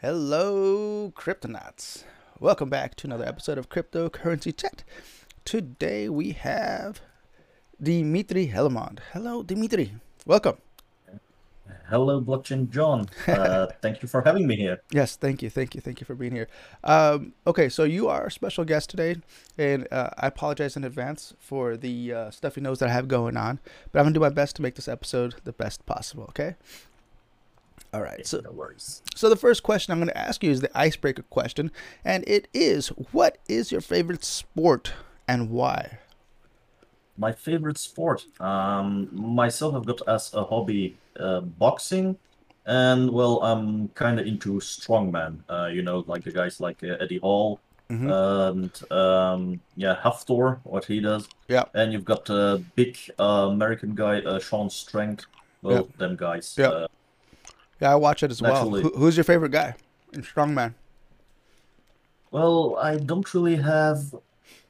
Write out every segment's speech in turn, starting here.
Hello, Cryptonauts. Welcome back to another episode of Cryptocurrency Chat. Today we have Dimitri Hellemond. Hello, Dimitri. Welcome. Hello, Blockchain John. Uh, thank you for having me here. Yes, thank you, thank you, thank you for being here. Um, okay, so you are a special guest today, and uh, I apologize in advance for the uh, stuffy nose that I have going on, but I'm gonna do my best to make this episode the best possible. Okay. All right. So, no worries. so the first question I'm going to ask you is the icebreaker question, and it is: What is your favorite sport and why? My favorite sport. Um, myself, I've got as a hobby uh, boxing, and well, I'm kind of into strongman. Uh, you know, like the guys like uh, Eddie Hall Mhm. and um, yeah, Hafthor, what he does. Yeah. And you've got a big uh, American guy, uh, Shaw Strength. Well, Yeah. them guys. Yeah. Yeah, I watch it as well. Who, who's your favorite guy in strongman? Well, I don't really have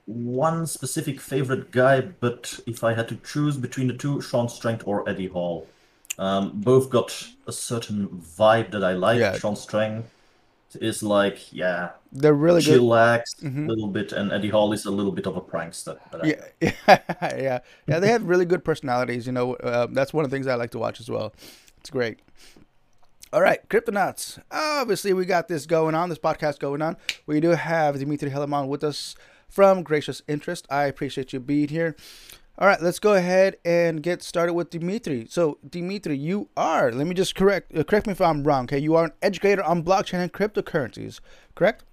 one specific favorite guy, but if I had to choose between the two, Shaw Strength or Eddie Hall. Um, both got a certain vibe that I like. Yeah. Shaw Strength is like, yeah, They're really good. chillax Mhm. a little bit, and Eddie Hall is a little bit of a prankster. Yeah, yeah, yeah, yeah. They have really good personalities. You know, uh, that's one of the things I like to watch as well. It's great. All right, Cryptonauts. Obviously, we got this going on, this podcast going on. We do have Dimitri Hellemond with us from Gracious Interest. I appreciate you being here. All right, let's go ahead and get started with Dimitri. So, Dimitri, you are, let me just correct uh, correct me if I'm wrong, okay? You are an educator on blockchain and cryptocurrencies, correct?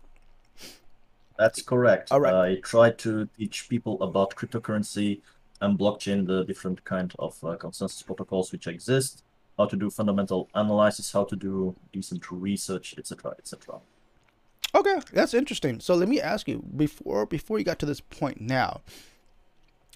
That's correct. All right. I try to teach people about cryptocurrency and blockchain, the different kind of uh, consensus protocols which exist, how to do fundamental analysis, how to do decent research, etc., etc. Okay, that's interesting. So let me ask you before before you got to this point now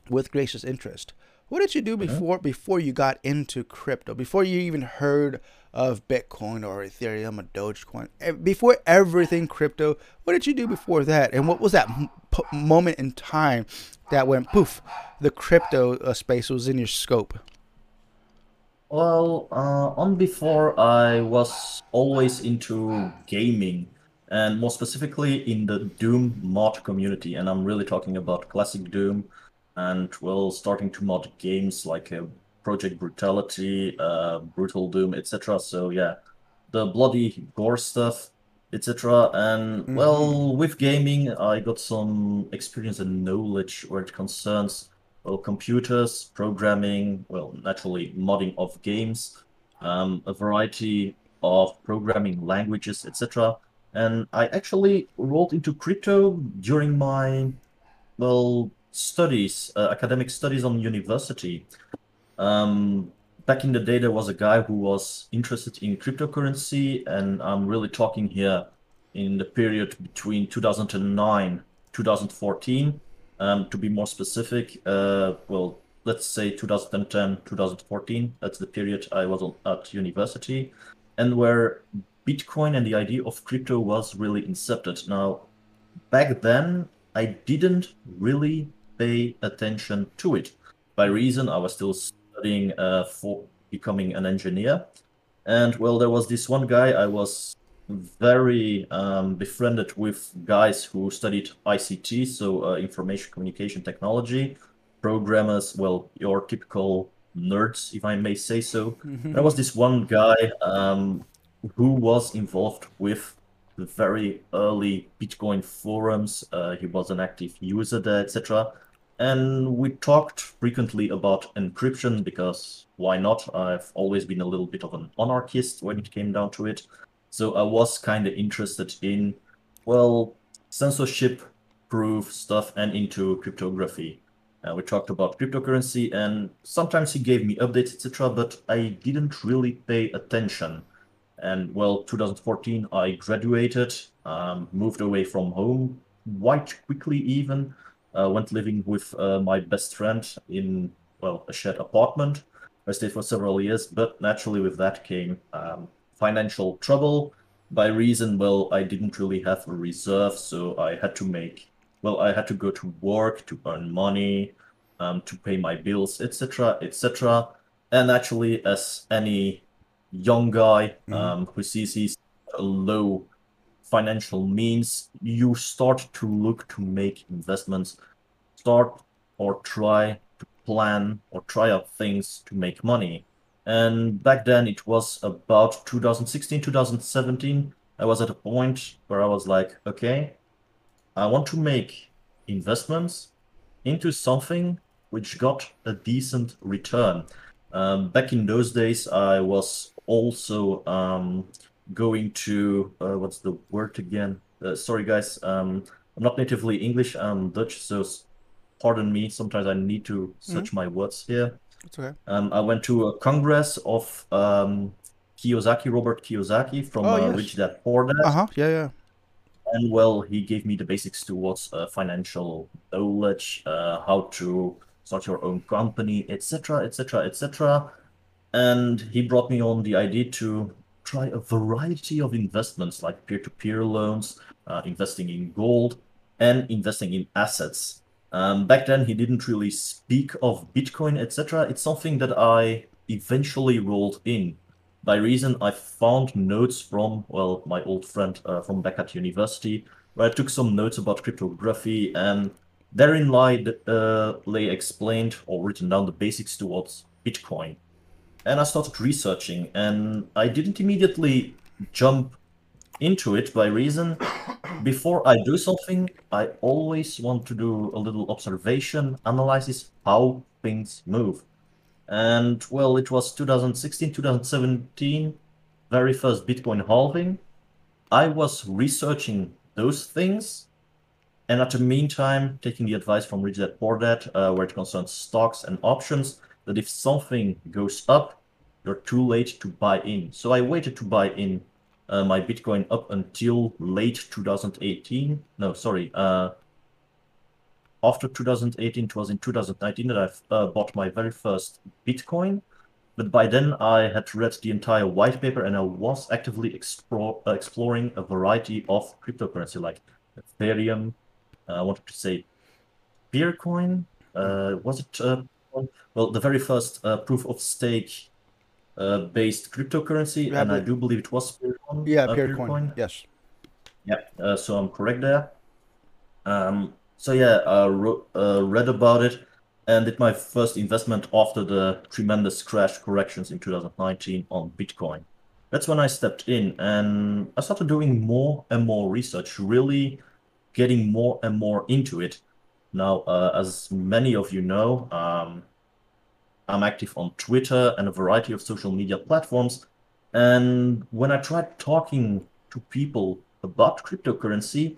with gracious interest, what did you do before before you got into crypto? Before you even heard of Bitcoin or Ethereum or Dogecoin? Eh, Before everything crypto, what did you do before that? And what was that moment in time that went poof, the crypto uh, space was in your scope? Well, uh, on before I was always into gaming, and more specifically in the Doom mod community, and I'm really talking about classic Doom, and well, starting to mod games like uh, Project Brutality, uh, Brutal Doom, etc. So yeah, the bloody gore stuff, etc. And well, with gaming, I got some experience and knowledge where it concerns well, computers, programming, well, naturally modding of games, um, a variety of programming languages, etc. And I actually rolled into crypto during my, well, studies, uh, academic studies on university. Um, back in the day, there was a guy who was interested in cryptocurrency, and I'm really talking here in the period between 2009 2014 um, to be more specific, uh, well, let's say 2010, 2014. That's the period I was at university, and where Bitcoin and the idea of crypto was really incepted. Now, back then, I didn't really pay attention to it. By reason, I was still studying uh, for becoming an engineer, and well, there was this one guy I was very um, befriended with guys who studied ICT, so uh, information communication technology, programmers, well, your typical nerds, if I may say so. There was this one guy um, who was involved with the very early Bitcoin forums. Uh, he was an active user there, etc. And we talked frequently about encryption because why not? I've always been a little bit of an anarchist when it came down to it. So I was kind of interested in, well, censorship proof stuff and into cryptography. Uh, we talked about cryptocurrency, and sometimes he gave me updates, etc., but I didn't really pay attention. And well, 2014, I graduated, um, moved away from home quite quickly, even. Uh, went living with uh, my best friend in, well, a shared apartment. I stayed for several years, but naturally, with that came um, financial trouble. By reason, well, I didn't really have a reserve, so I had to make, well, I had to go to work to earn money, um, to pay my bills, etc., etc. And actually, as any young guy um, who sees his low financial means, you start to look to make investments, start or try to plan or try out things to make money. And back then it was about 2016, 2017. I was at a point where I was like, okay, I want to make investments into something which got a decent return. Um, back in those days, I was also um, going to uh, what's the word again? Uh, sorry, guys. Um, I'm not natively English. I'm Dutch, so pardon me. Sometimes I need to search mm-hmm. my words here. Okay. Um, I went to a congress of um, Kiyosaki, Robert Kiyosaki from oh, uh, yes. Rich Dad Poor Dad. Uh huh. Yeah, yeah. And well, he gave me the basics towards uh, financial knowledge, uh, how to start your own company, etc., etc., etc. And he brought me on the idea to try a variety of investments like peer-to-peer loans, uh, investing in gold, and investing in assets. Um, back then, he didn't really speak of Bitcoin, etc. It's something that I eventually rolled in. By reason, I found notes from well, my old friend uh, from back at university, where I took some notes about cryptography, and therein lay, uh, lay explained or written down the basics towards Bitcoin and I started researching, and I didn't immediately jump into it by reason before I do something, I always want to do a little observation, analysis how things move. And well, it was 2016, 2017, very first Bitcoin halving. I was researching those things, and at the meantime, taking the advice from Rich Dad Poor Dad, uh, where it concerns stocks and options, that if something goes up, you're too late to buy in. So I waited to buy in uh, my Bitcoin up until late 2018. No, sorry. Uh, after 2018, it was in 2019 that I uh, bought my very first Bitcoin. But by then, I had read the entire white paper and I was actively explore, uh, exploring a variety of cryptocurrency like Ethereum. Uh, I wanted to say Peercoin. Uh, was it well, the very first uh, proof of stake uh, based cryptocurrency, yeah, and I do believe it was Yeah, uh, Peercoin. Peercoin. Yes. Yeah, uh, so I'm correct there. Um, so yeah, I wrote, uh, read about it and did my first investment after the tremendous crash corrections in 2019 on Bitcoin. That's when I stepped in and I started doing more and more research, really getting more and more into it. Now, uh, as many of you know, um, I'm active on Twitter and a variety of social media platforms. And when I tried talking to people about cryptocurrency,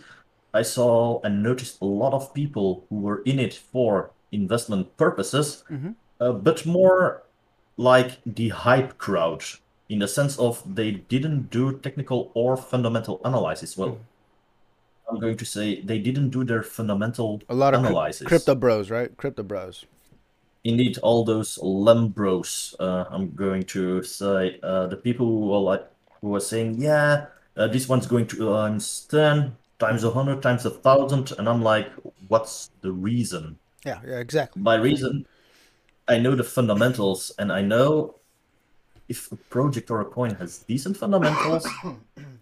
I saw and noticed a lot of people who were in it for investment purposes, mm-hmm. uh, but more like the hype crowd in the sense of they didn't do technical or fundamental analysis. Well, mm. I'm going to say they didn't do their fundamental a lot of analysis. crypto bros, right? Crypto bros indeed all those lembros. Uh, I'm going to say uh, the people who are like who are saying, yeah, uh, this one's going to times ten times a hundred times a thousand, and I'm like, what's the reason? Yeah, yeah, exactly. By reason, I know the fundamentals, and I know if a project or a coin has decent fundamentals,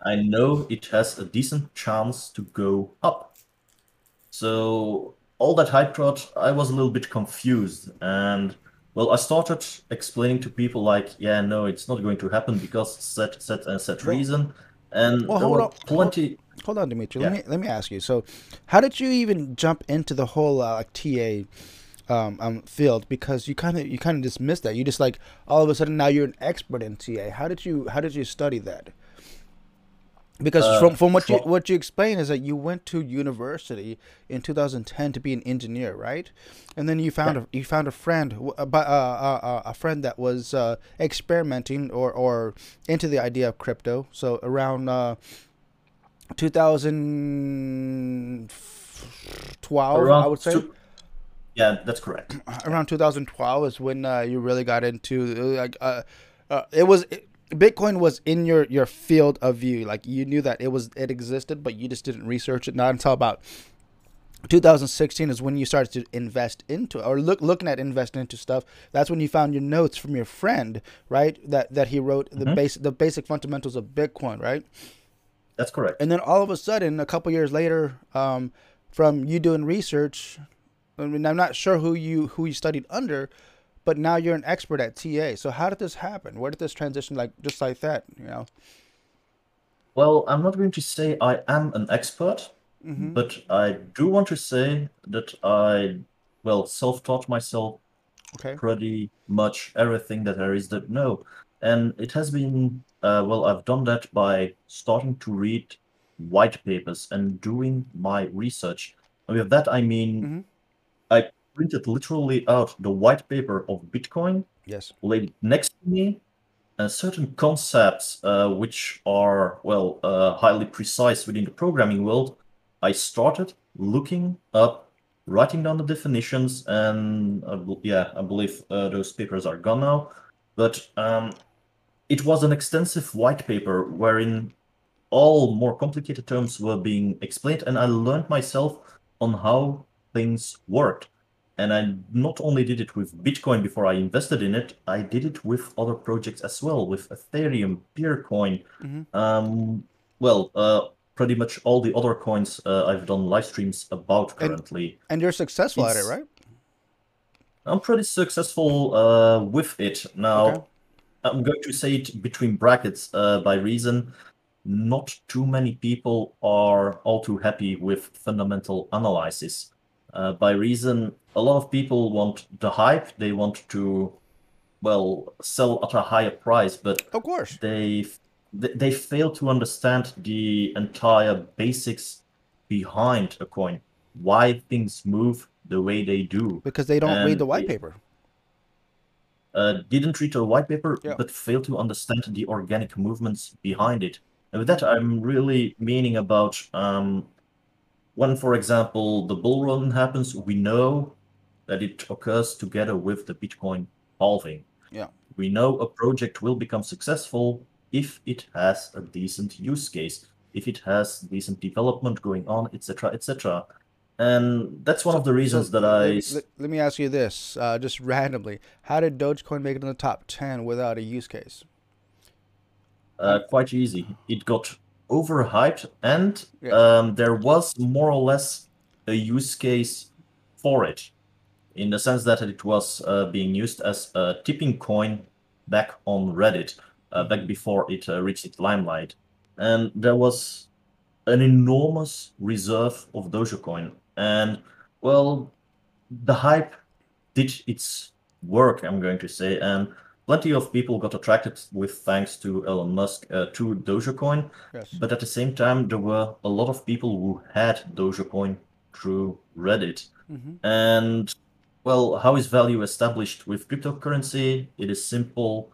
I know it has a decent chance to go up. So all that hype crowd, I was a little bit confused. And well, I started explaining to people like, yeah, no, it's not going to happen because set, set, and set reason. And well, hold on, plenty. Hold, hold on, Dimitri. Yeah. Let me let me ask you. So, how did you even jump into the whole uh, TA? Um, um, field because you kind of you kind of dismissed that you just like all of a sudden now you're an expert in TA. How did you how did you study that? Because uh, from from what you what you explain is that you went to university in 2010 to be an engineer, right? And then you found yeah. a you found a friend, uh, uh, uh, a friend that was uh, experimenting or or into the idea of crypto. So around uh, 2012, around I would say. Two, yeah, that's correct. Around 2012 is when you really got into like it was. It, Bitcoin was in your your field of view. Like you knew that it was it existed, but you just didn't research it. Not until about 2016 is when you started to invest into or look looking at investing into stuff. That's when you found your notes from your friend, right? That that he wrote the Mhm. basic the basic fundamentals of Bitcoin, right? That's correct. And then all of a sudden, a couple years later, um, from you doing research, I mean, I'm not sure who you who you studied under, but now you're an expert at TA. So how did this happen? Where did this transition like just like that? You know? Well, I'm not going to say I am an expert, hmm but I do want to say that I, well, self-taught myself Okay. pretty much everything that there is to know. And it has been, uh, well, I've done that by starting to read white papers and doing my research. And with that, I mean, Mhm. I printed literally out the white paper of Bitcoin, Yes. laid next to me, and certain concepts uh, which are, well, uh, highly precise within the programming world, I started looking up writing down the definitions, and uh, yeah, I believe uh, those papers are gone now. But um, it was an extensive white paper wherein all more complicated terms were being explained, and I learned myself on how things worked. And I not only did it with Bitcoin before I invested in it, I did it with other projects as well, with Ethereum, Peercoin, Mhm. um, well, uh, pretty much all the other coins uh, I've done live streams about currently. And you're successful at it, right? I'm pretty successful uh, with it. Now, Okay. I'm going to say it between brackets uh, by reason not too many people are all too happy with fundamental analysis. Uh, by reason, a lot of people want the hype, they want to, well, sell at a higher price, but Of course. they they fail to understand the entire basics behind a coin, why things move the way they do. Because they don't read the white paper. uh, didn't read the white paper, Yeah. but failed to understand the organic movements behind it. And with that, I'm really meaning about um, when, for example, the bull run happens, we know that it occurs together with the Bitcoin halving. Yeah. We know a project will become successful if it has a decent use case, if it has decent development going on, etc., etc. And that's one of the reasons So, that I let, let- let me ask you this, uh, just randomly: How did Dogecoin make it in the top ten without a use case? uh, quite easy. It got overhyped, and Yeah. um, there was more or less a use case for it, in the sense that it was uh, being used as a tipping coin back on Reddit, uh, back before it uh, reached its limelight, and there was an enormous reserve of Dogecoin, and well, the hype did its work. I'm going to say, and plenty of people got attracted with thanks to Elon Musk uh, to Dogecoin. Yes. But at the same time, there were a lot of people who had Dogecoin through Reddit. hmm And well, how is value established with cryptocurrency? It is simple: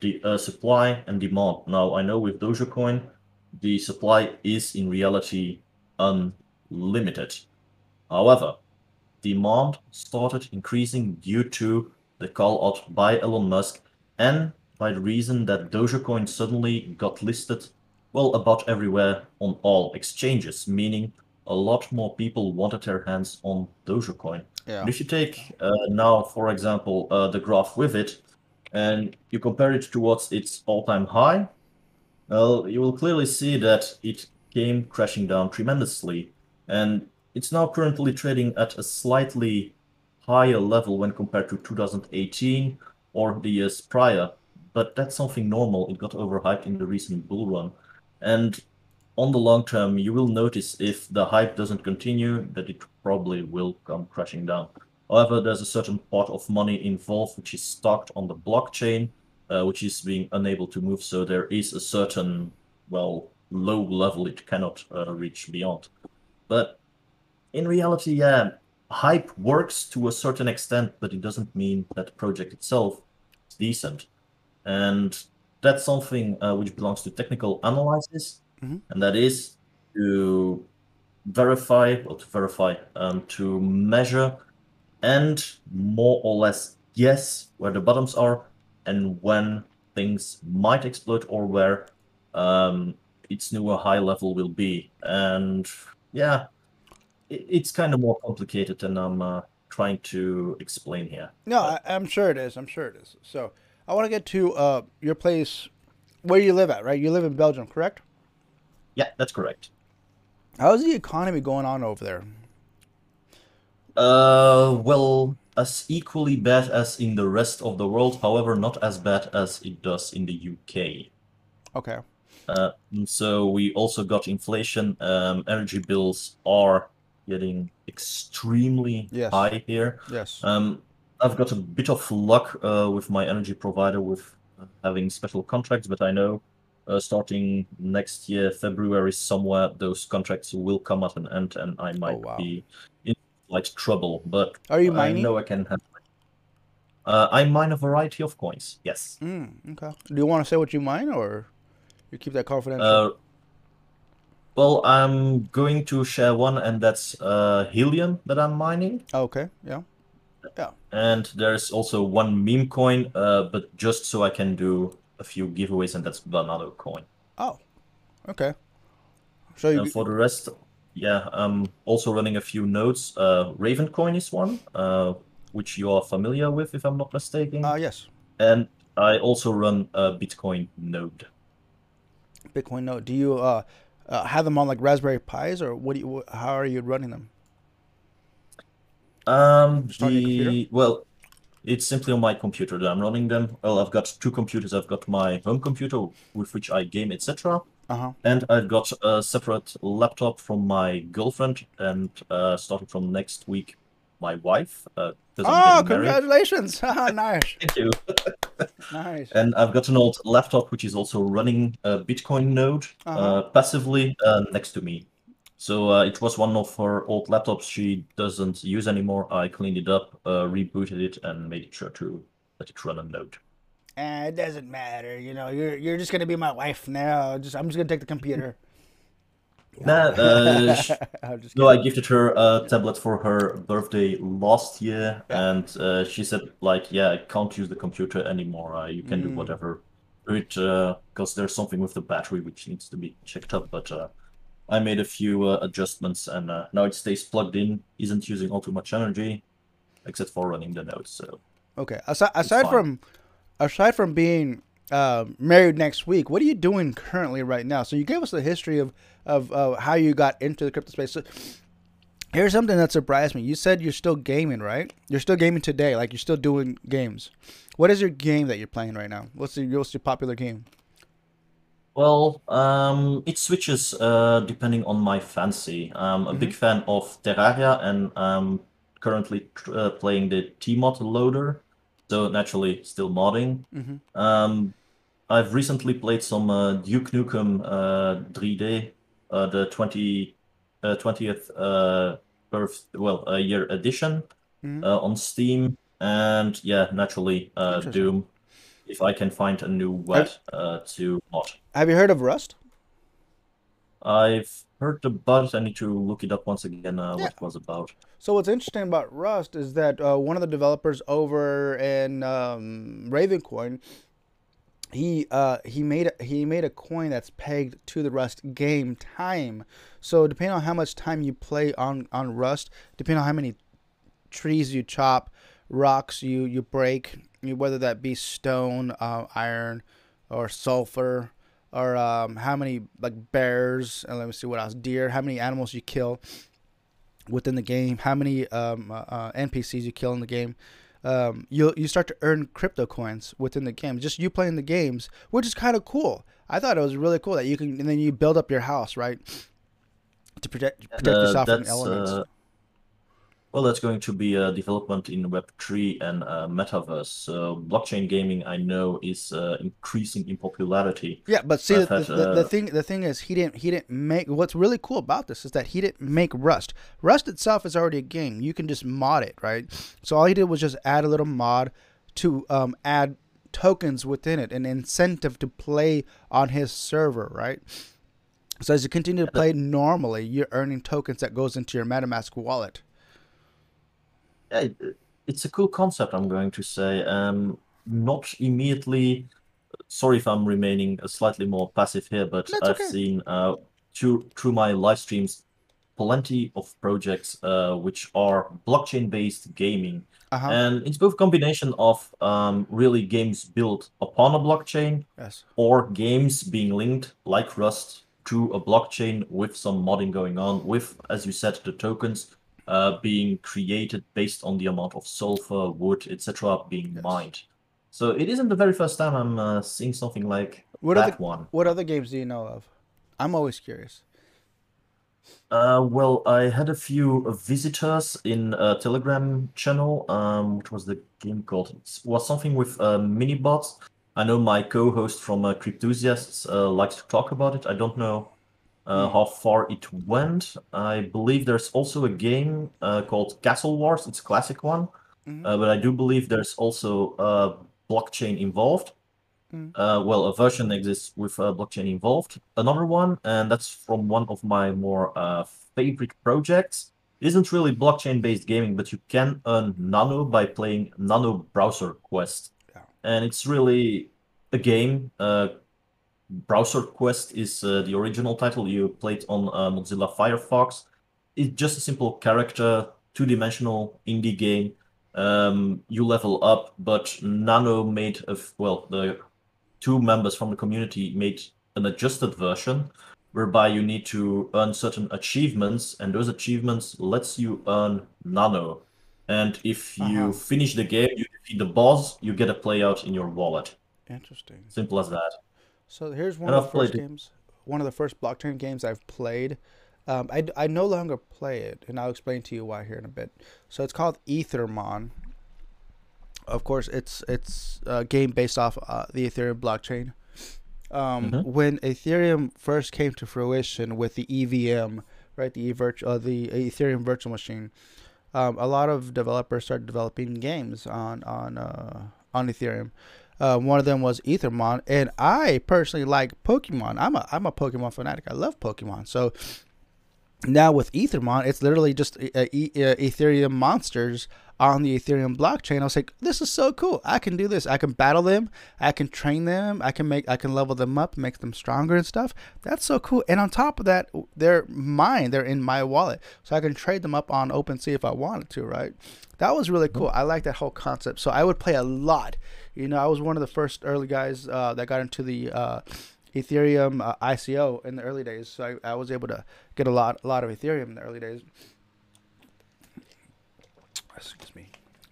the uh, supply and demand. Now, I know with Dogecoin, the supply is in reality unlimited. However, demand started increasing due to the call out by Elon Musk and by the reason that Dogecoin suddenly got listed, well, about everywhere on all exchanges, meaning a lot more people wanted their hands on Dogecoin. Yeah. And if you take uh, now, for example, uh, the graph with it, and you compare it towards its all-time high, well, you will clearly see that it came crashing down tremendously, and it's now currently trading at a slightly higher level when compared to 2018 or the years prior. But that's something normal. It got overhyped in the recent bull run, and on the long term, you will notice if the hype doesn't continue, that it probably will come crashing down. However, there's a certain pot of money involved which is stocked on the blockchain, uh, which is being unable to move. So there is a certain, well, low level it cannot uh, reach beyond. But in reality, yeah, hype works to a certain extent, but it doesn't mean that the project itself is decent. And that's something uh, which belongs to technical analysis, Mhm. and that is to verify, or to verify, um, to measure, and more or less guess where the bottoms are and when things might explode or where um, its newer high level will be. And yeah, it, it's kind of more complicated than I'm uh, trying to explain here. No, I, I'm sure it is. I'm sure it is. So I want to get to uh, your place where you live at, right? You live in Belgium, correct? Yeah, that's correct. How's the economy going on over there? Uh, well, as equally bad as in the rest of the world, however, not as bad as it does in the UK. Okay. Uh, so we also got inflation. Um, energy bills are getting extremely Yes. high here. Yes. Um, I've got a bit of luck uh, with my energy provider with having special contracts, but I know starting next year, February somewhere, those contracts will come at an end, and I might wow. be in slight trouble. But Are you I know I can have. Uh, I mine a variety of coins. Yes. Mm, okay. Do you want to say what you mine, or you keep that confidential? Uh, well, I'm going to share one, and that's uh, helium that I'm mining. okay. Yeah. Yeah. And there's also one meme coin, uh, but just so I can do a few giveaways, and that's another coin. Oh. Okay. So you. For the rest, yeah, I'm also running a few nodes. Uh, Raven coin is one, uh, which you are familiar with, if I'm not mistaken. Uh, yes. And I also run a Bitcoin node. Bitcoin node. Do you uh, uh have them on like Raspberry Pis, or what do you? How are you running them? Um, Just on your computer? the well, it's simply on my computer that I'm running them. Well, I've got two computers. I've got my home computer with which I game, etc. Uh huh. And I've got a separate laptop from my girlfriend, and uh, starting from next week, my wife, uh, Oh, congratulations! Nice, Thank you. nice. And I've got an old laptop which is also running a Bitcoin node Uh-huh. uh, passively uh, next to me. So uh, it was one of her old laptops she doesn't use anymore. I cleaned it up, uh, rebooted it, and made sure to let it run a node. Eh, it doesn't matter. You know, you're you're just gonna be my wife now. Just I'm just gonna take the computer. Nah, uh, no, I gifted her a tablet for her birthday last year, Yeah. and uh, she said like, "Yeah, I can't use the computer anymore. Uh, you can do Mm. whatever." It because there's something with the battery which needs to be checked up, but uh, I made a few uh, adjustments, and uh, now it stays plugged in, isn't using all too much energy, except for running the nodes. So Okay. Aside aside from aside from being uh, married next week, what are you doing currently right now? So you gave us the history of of uh, how you got into the crypto space. So here's something that surprised me. You said you're still gaming, right? You're still gaming today, like you're still doing games. What is your game that you're playing right now? What's your what's your popular game? Well, um, it switches uh, depending on my fancy. I'm a big fan of Terraria, and I'm currently tr- uh, playing the tModLoader, so naturally still modding. Mhm. Um, I've recently played some uh, Duke Nukem uh, 3D, uh, the 20, uh, 20th uh, birth, well, uh, year edition Mhm. uh, on Steam, and yeah, naturally uh, Interesting. Doom. If I can find a new WAD uh, to mod. Have you heard of Rust? I've heard about it. I need to look it up once again. Uh, Yeah. what it was about. So what's interesting about Rust is that uh, one of the developers over in um, Ravencoin, he uh, he made a, he made a coin that's pegged to the Rust game time. So depending on how much time you play on on Rust, depending on how many trees you chop, rocks you you break, whether that be stone, uh, iron, or sulfur, or um, how many like bears, and let me see what else, deer, how many animals you kill within the game, how many um, uh, uh, NPCs you kill in the game. Um, you you start to earn crypto coins within the game. Just you playing the games, which is kind of cool. I thought it was really cool that you can, and then you build up your house, right, to protect protect Uh, yourself from elements. uh, well, that's going to be a development in Web three and uh, metaverse. So blockchain gaming, I know, is uh, increasing in popularity. Yeah, but see, the, had, the, the uh, thing the thing is, he didn't he didn't make. What's really cool about this is that he didn't make Rust. Rust itself is already a game. You can just mod it, right? So all he did was just add a little mod to um, add tokens within it, an incentive to play on his server, right? So as you continue to play normally, you're earning tokens that goes into your MetaMask wallet. Yeah, it's a cool concept. I'm going to say. Um, not immediately. Sorry if I'm remaining slightly more passive here, but That's I've okay. seen uh, through through my live streams plenty of projects uh, which are blockchain-based gaming, Uh-huh. and it's both combination of um, really games built upon a blockchain yes. or games being linked like Rust to a blockchain with some modding going on, with, as you said, the tokens uh, being created based on the amount of sulfur, wood, etc., being Yes. mined. So it isn't the very first time I'm uh, seeing something like What that the one. what other games do you know of? I'm always curious. Uh, well, I had a few visitors in a Telegram channel. Um, what was the game called? It was something with uh, mini bots. I know my co-host from uh, Crypthusiasts uh, likes to talk about it. I don't know uh, Hmm. how far it went. I believe there's also a game uh, called Castle Wars. It's a classic one, Mhm. uh, but I do believe there's also a blockchain involved. Hmm. Uh, well, a version exists with a blockchain involved. Another one, and that's from one of my more uh, favorite projects. It isn't really blockchain-based gaming, but you can earn Nano by playing Nano Browser Quest, Yeah. and it's really a game. Browser Quest is uh, the original title. You played on uh, Mozilla Firefox. It's just a simple character, two-dimensional indie game. Um, you level up, but Nano made a f- well the two members from the community made an adjusted version whereby you need to earn certain achievements and those achievements lets you earn nano and if you Uh-huh. finish the game you defeat the boss you get a playout in your wallet Interesting. simple as that So here's one And of the I've played first games, one of the first blockchain games I've played. Um, I, I no longer play it, and I'll explain to you why here in a bit. So it's called Ethermon. Of course, it's it's a game based off uh, the Ethereum blockchain. Um, Mhm. When Ethereum first came to fruition with the EVM, right, the uh, the Ethereum virtual machine, um, a lot of developers started developing games on on uh, on Ethereum. Uh, one of them was Ethermon, and I personally like Pokemon. I'm a I'm a Pokemon fanatic. I love Pokemon. So now with Ethermon, it's literally just uh, e- uh, Ethereum monsters on the Ethereum blockchain. I was like, this is so cool. I can do this. I can battle them. I can train them. I can make I can level them up, make them stronger and stuff. That's so cool. And on top of that, they're mine. They're in my wallet, so I can trade them up on OpenSea if I wanted to. Right? That was really cool. I like that whole concept. So I would play a lot. You know, I was one of the first early guys uh, that got into the uh, Ethereum uh, ICO in the early days. So I, I was able to get a lot, a lot of Ethereum in the early days. Excuse me.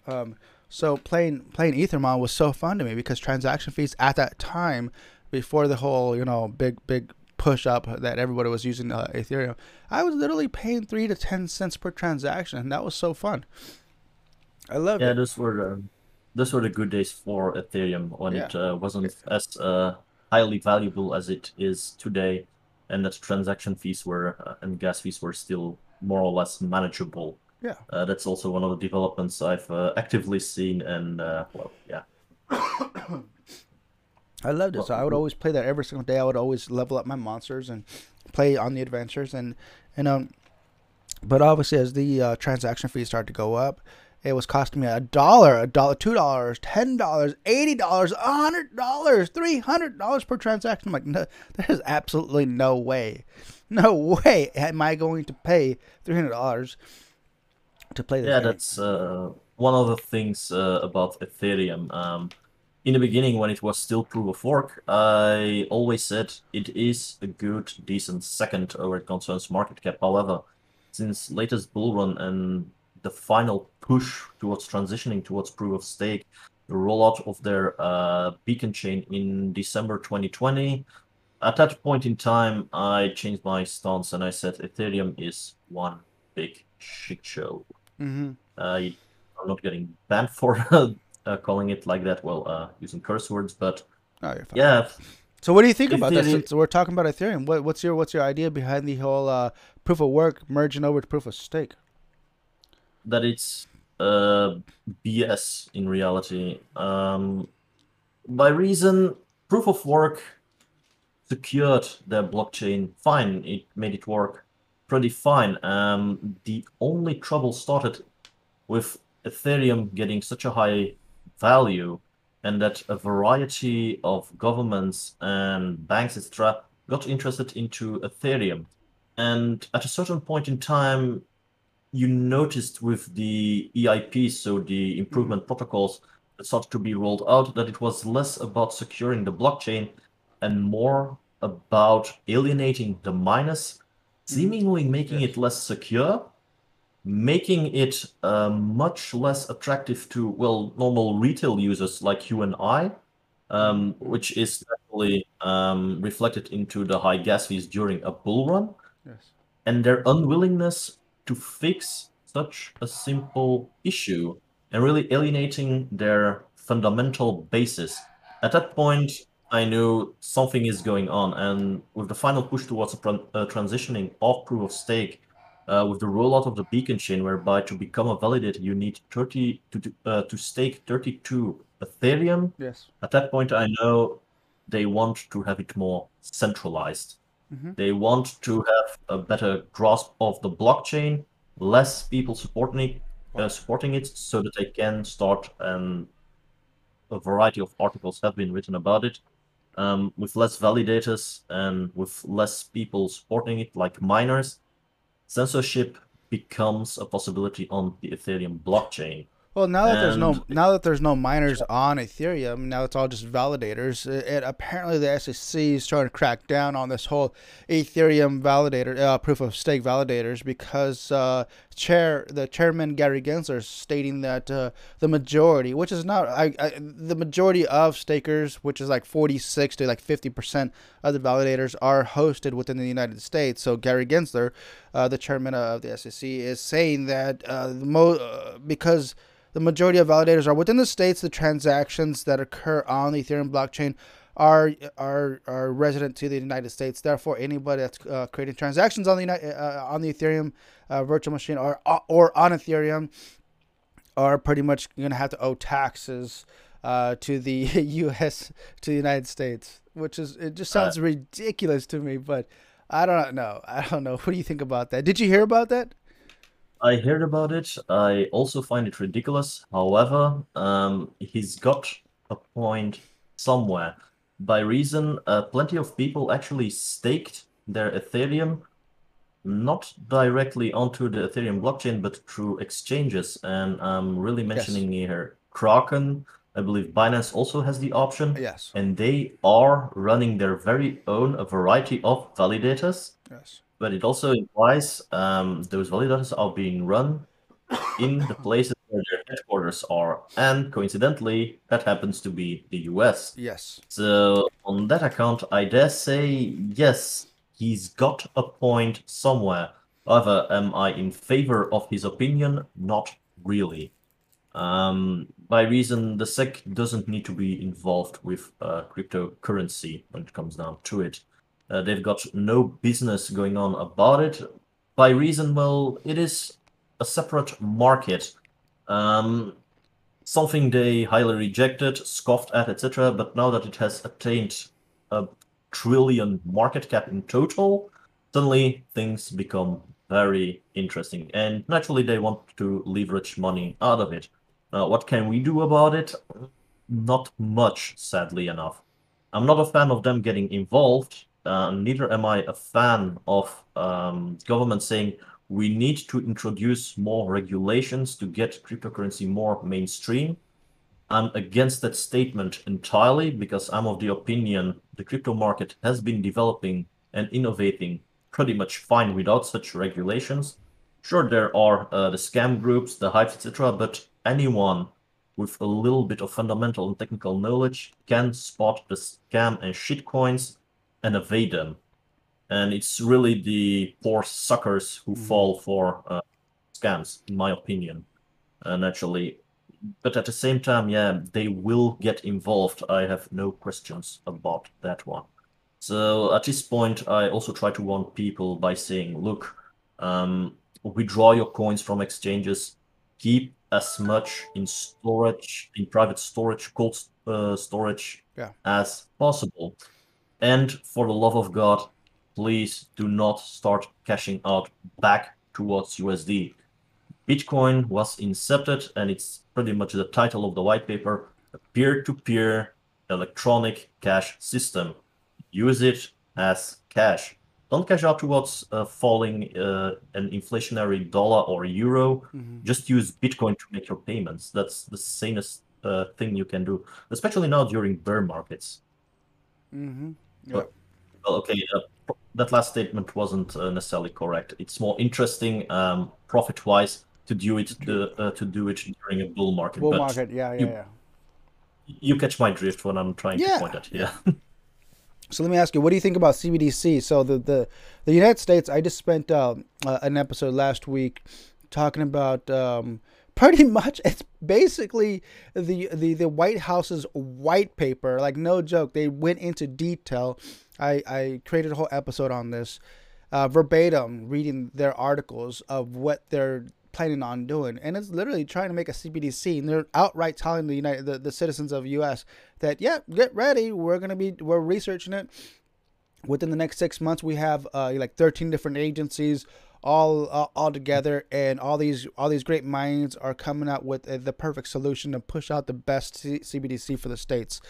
Um, so playing playing Ethermon was so fun to me because transaction fees at that time, before the whole you know big big push up that everybody was using uh, Ethereum, I was literally paying three to ten cents per transaction, and that was so fun. I love yeah it. those were the, those were the good days for ethereum when it uh, wasn't as uh, highly valuable as it is today and that transaction fees were uh, and gas fees were still more or less manageable Yeah. Uh, that's also one of the developments I've uh, actively seen, and uh, well, yeah. I loved it. So I would always play that every single day. I would always level up my monsters and play on the adventures and and um. But obviously, as the uh, transaction fees started to go up, it was costing me a dollar, a dollar, two dollars, ten dollars, eighty dollars, a hundred dollars, three hundred dollars per transaction. I'm like, no, there's absolutely no way, no way am I going to pay three hundred dollars to play this Yeah, game. that's uh, one of the things uh, about Ethereum. Um, in the beginning, when it was still proof of work, I always said it is a good, decent second where it concerns market cap. However, since latest bull run and the final push towards transitioning towards proof of stake, the rollout of their uh, beacon chain in December 2020, at that point in time, I changed my stance and I said Ethereum is one big shit show. mm-hmm. Uh, I'm not getting banned for uh, calling it like that. Well, uh, using curse words, but Oh, yeah, So what do you think about that? Ethereum- Since we're talking about Ethereum, what, what's your what's your idea behind the whole uh, proof of work merging over to proof of stake? That it's uh, BS in reality. Um, by reason, proof of work secured their blockchain fine. It made it work pretty fine. Um, the only trouble started with Ethereum getting such a high value and that a variety of governments and banks, etc., got interested into Ethereum. and at a certain point in time, you noticed with the EIP, so the improvement mm-hmm. protocols that started to be rolled out, that it was less about securing the blockchain and more about alienating the miners, mm-hmm. seemingly making yes. it less secure, making it uh, much less attractive to, well, normal retail users like you and I, um, mm-hmm. which is definitely um, reflected into the high gas fees during a bull run. Yes. And their unwillingness to fix such a simple issue and really alienating their fundamental basis. At that point, I knew something is going on, and with the final push towards a uh, transitioning off proof of stake, uh, with the rollout of the beacon chain, whereby to become a validator you need 30 to uh, to stake 32 Ethereum. Yes. At that point, I know they want to have it more centralized. Mm-hmm. They want to have a better grasp of the blockchain, less people supporting it, uh, supporting it, so that they can start. And a variety of articles have been written about it. Um, with less validators and with less people supporting it, like miners, censorship becomes a possibility on the Ethereum blockchain. Well, now that and there's no now that there's no miners on Ethereum, now it's all just validators. It, it, apparently the SEC is trying to crack down on this whole Ethereum validator uh, proof of stake validators because uh, chair the chairman Gary Gensler stating that uh, the majority, which is not I, I, the majority of stakers, which is like 46 to like 50 percent of the validators are hosted within the United States. So Gary Gensler, uh, the chairman of the SEC, is saying that uh, mo- uh, because the majority of validators are within the states. The transactions that occur on the Ethereum blockchain are are are resident to the United States. Therefore, anybody that's uh, creating transactions on the uh, on the Ethereum uh, virtual machine or uh, or on Ethereum are pretty much going to have to owe taxes uh, to the U.S. to the United States, which is it just sounds uh, ridiculous to me. But I don't know. I don't know. What do you think about that? Did you hear about that? I heard about it. I also find it ridiculous. However, um, he's got a point somewhere. By reason, uh, plenty of people actually staked their Ethereum not directly onto the Ethereum blockchain, but through exchanges. And I'm really mentioning yes. here Kraken. I believe Binance also has the option. Yes. And they are running their very own a variety of validators. Yes but it also implies um, those validators are being run in the places where their headquarters are. And coincidentally, that happens to be the US. Yes. So, on that account, I dare say, yes, he's got a point somewhere. However, am I in favor of his opinion? Not really. Um, by reason, the SEC doesn't need to be involved with uh, cryptocurrency when it comes down to it. Uh, they've got no business going on about it. By reason, well, it is a separate market. Um, something they highly rejected, scoffed at, etc. But now that it has attained a trillion market cap in total, suddenly things become very interesting. And naturally, they want to leverage money out of it. Uh, what can we do about it? Not much, sadly enough. I'm not a fan of them getting involved, uh, neither am I a fan of um, government saying we need to introduce more regulations to get cryptocurrency more mainstream. I'm against that statement entirely because I'm of the opinion the crypto market has been developing and innovating pretty much fine without such regulations. Sure, there are uh, the scam groups, the hypes, etc., but anyone with a little bit of fundamental and technical knowledge can spot the scam and shitcoins and evade them. And it's really the poor suckers who mm. fall for uh, scams, in my opinion. And actually, but at the same time, yeah, they will get involved. I have no questions about that one. So at this point, I also try to warn people by saying, look, um, withdraw your coins from exchanges, keep as much in storage, in private storage, cold uh, storage yeah. as possible. And for the love of God, please do not start cashing out back towards USD. Bitcoin was incepted, and it's pretty much the title of the white paper a peer to peer electronic cash system. Use it as cash. don't cash out towards uh, falling uh, an inflationary dollar or euro. Mhm. Just use Bitcoin to make your payments. That's the sanest uh, thing you can do, especially now during bear markets. Mm-hmm. But- Well, okay, uh, that last statement wasn't uh, necessarily correct. It's more interesting, um, profit-wise, to do it the, uh, to do it during a bull market. Bull but market. Yeah, yeah, you- yeah. you catch my drift when I'm trying Yeah, to point at. Yeah. So let me ask you, what do you think about CBDC? So the the, the United States, I just spent um, uh, an episode last week talking about um, pretty much it's basically the, the the White House's white paper. Like no joke, they went into detail. I I created a whole episode on this, uh, verbatim, reading their articles of what they're planning on doing, and it's literally trying to make a CBDC. And they're outright telling the United the, the citizens of U.S. that yeah, get ready, we're gonna be we're researching it. Within the next six months, we have uh, like 13 different agencies all uh, all together, and all these all these great minds are coming out with uh, the perfect solution to push out the best C- CBDC for the states.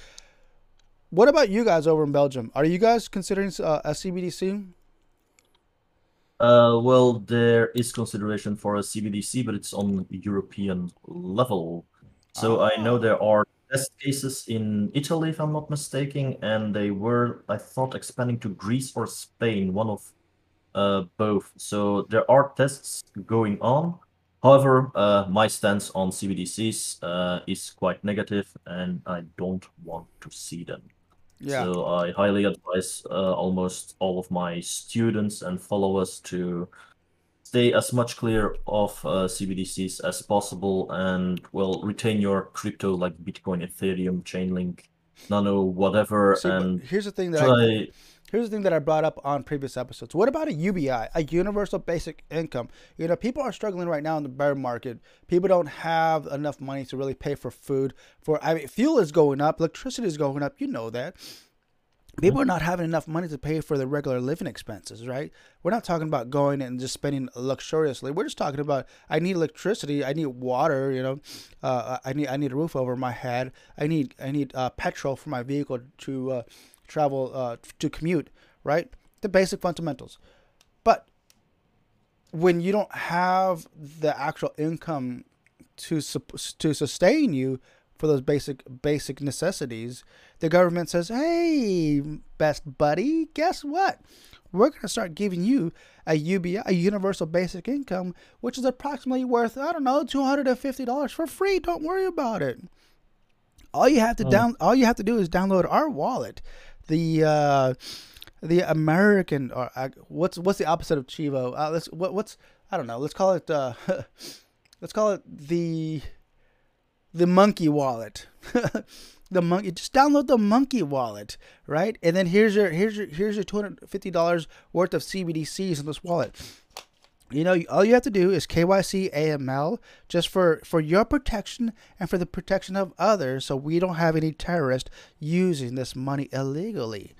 What about you guys over in Belgium? Are you guys considering uh, a CBDC? Uh, well, there is consideration for a CBDC, but it's on European level. So I know there are test cases in Italy, if I'm not mistaken, and they were, I thought, expanding to Greece or Spain, one of uh, both. So there are tests going on. However, uh, my stance on CBDCs uh, is quite negative, and I don't want to see them. Yeah. So I highly advise uh, almost all of my students and followers to stay as much clear of uh, CBDCs as possible and well retain your crypto like Bitcoin, Ethereum, Chainlink, Nano, whatever, See, and here's the thing that I, try. Here's the thing that I brought up on previous episodes. What about a UBI, a universal basic income? You know, people are struggling right now in the bear market. People don't have enough money to really pay for food. For I mean, fuel is going up, electricity is going up. You know that. People are not having enough money to pay for the regular living expenses, right? We're not talking about going and just spending luxuriously. We're just talking about I need electricity, I need water, you know, uh, I need I need a roof over my head, I need I need uh, petrol for my vehicle to uh, travel uh, to commute, right? The basic fundamentals. But when you don't have the actual income to to sustain you for those basic basic necessities, the government says, "Hey, best buddy, guess what? We're going to start giving you a UBI, a universal basic income, which is approximately worth I don't know, two hundred and fifty dollars for free. Don't worry about it. All you have to Oh. down, all you have to do is download our wallet, the uh, the American or uh, what's what's the opposite of Chivo? Uh, let's what, what's I don't know. Let's call it uh, let's call it the the monkey wallet. the monkey just download the monkey wallet, right? And then here's your here's your here's your two hundred fifty dollars worth of CBDCs in this wallet. You know, all you have to do is KYC AML just for for your protection and for the protection of others, so we don't have any terrorists using this money illegally.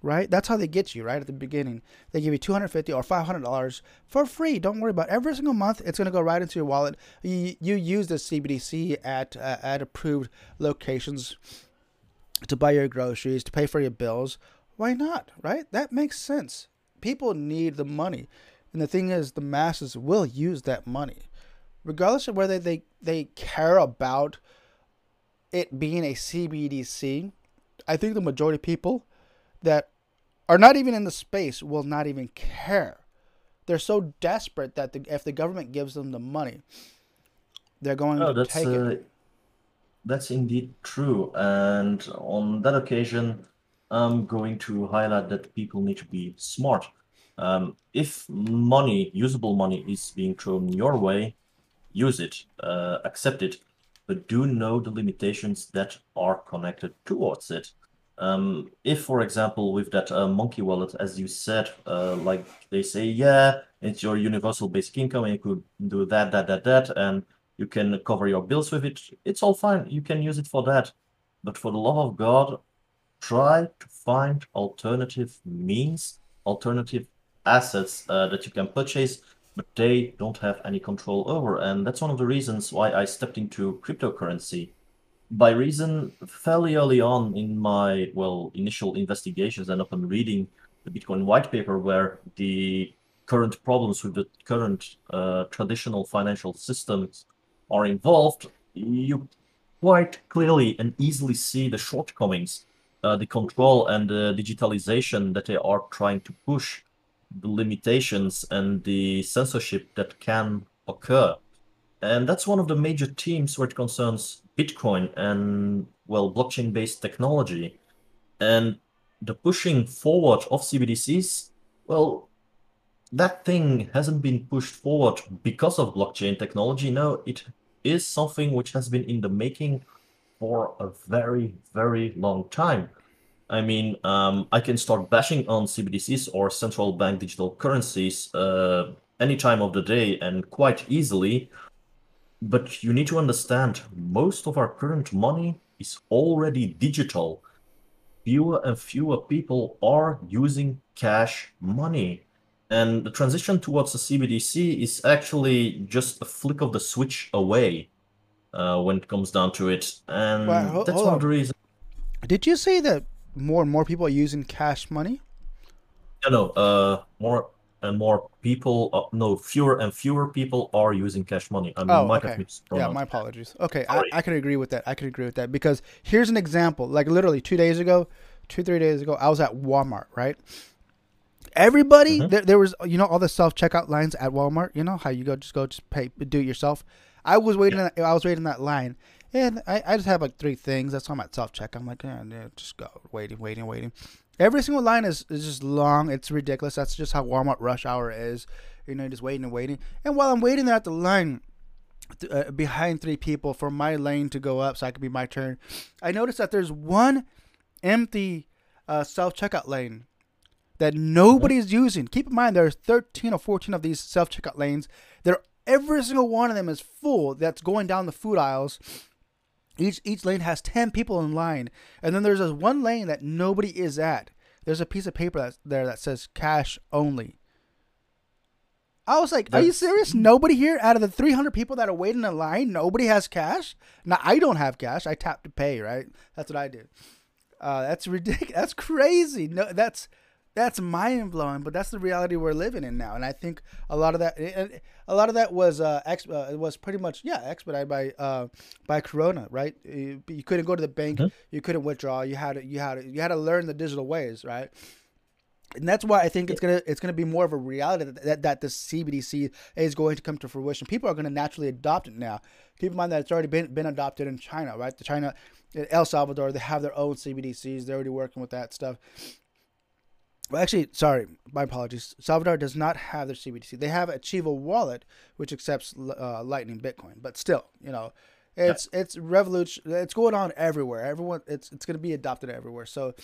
Right? That's how they get you. Right at the beginning, they give you two hundred fifty or five hundred dollars for free. Don't worry about it. every single month. It's gonna go right into your wallet. You, you use the CBDC at uh, at approved locations to buy your groceries, to pay for your bills. Why not? Right? That makes sense. People need the money. And the thing is, the masses will use that money, regardless of whether they, they care about it being a CBDC. I think the majority of people that are not even in the space will not even care. They're so desperate that the, if the government gives them the money, they're going Oh, to take it. uh, that's indeed true. And on that occasion, I'm going to highlight that people need to be smart. Um, if money, usable money, is being thrown your way, use it, uh, accept it, but do know the limitations that are connected towards it. Um, if, for example, with that uh, monkey wallet, as you said, uh, like they say, yeah, it's your universal basic income, and you could do that, that, that, that, and you can cover your bills with it. It's all fine. You can use it for that. But for the love of God, try to find alternative means, alternative assets uh, that you can purchase, but they don't have any control over. And that's one of the reasons why I stepped into cryptocurrency. By reason, fairly early on in my, well, initial investigations and upon reading the Bitcoin white paper, where the current problems with the current uh, traditional financial systems are involved, you quite clearly and easily see the shortcomings, uh, the control and the digitalization that they are trying to push, the limitations and the censorship that can occur. And that's one of the major themes where it concerns Bitcoin and, well, blockchain based technology. And the pushing forward of CBDCs, well, that thing hasn't been pushed forward because of blockchain technology. No, it is something which has been in the making for a very, very long time. I mean, um, I can start bashing on CBDCs or central bank digital currencies uh, any time of the day and quite easily. But you need to understand most of our current money is already digital. Fewer and fewer people are using cash money. And the transition towards the CBDC is actually just a flick of the switch away uh, when it comes down to it. And Well, ho- that's one of the reasons. Did you say that more and more people are using cash money? No, know, uh, more and more people, uh, no, fewer and fewer people are using cash money. I Oh, might okay. Yeah, my apologies. Okay, I, Sorry. I can agree with that. I can agree with that because here's an example. Like literally two days ago, two three days ago, I was at Walmart. Right. Everybody, Mhm. there, there was you know all the self checkout lines at Walmart. You know how you go just go just pay do it yourself. I was waiting. in- I was waiting that line, and I, I just have like three things. That's why I'm at self check. I'm like, yeah, yeah, just go waiting, waiting, waiting. Every single line is, is just long. It's ridiculous. That's just how Walmart rush hour is. You know, just waiting and waiting. And while I'm waiting there at the line, th- uh, behind three people for my lane to go up so I could be my turn. I noticed that there's one empty uh, self checkout lane that nobody's using. Keep in mind there's 13 or 14 of these self checkout lanes. They're every single one of them is full. That's going down the food aisles. Each each lane has 10 people in line, and then there's this one lane that nobody is at. There's a piece of paper that's there that says cash only. I was like, "Are you serious? Nobody here out of the 300 people that are waiting in line, nobody has cash? Now I don't have cash. I tap to pay, right? That's what I do. Uh, that's ridiculous. That's crazy. No, that's that's mind blowing. But that's the reality we're living in now, and I think a lot of that, a lot of that was uh, uh was pretty much yeah expedited by uh by Corona, right? You, you couldn't go to the bank, Mhm. you couldn't withdraw. You had to you had to, you had to learn the digital ways, right? and that's why I think it's gonna it's gonna be more of a reality that that, that the CBDC is going to come to fruition. People are gonna naturally adopt it now. Keep in mind that it's already been been adopted in China, right? The China, El Salvador, they have their own CBDCs. They're already working with that stuff. Well, actually, sorry, my apologies. Salvador does not have their CBDC. They have a Chivo Wallet, which accepts uh, Lightning Bitcoin, but still, you know, it's it's revolution. It's going on everywhere. Everyone, it's it's going to be adopted everywhere. So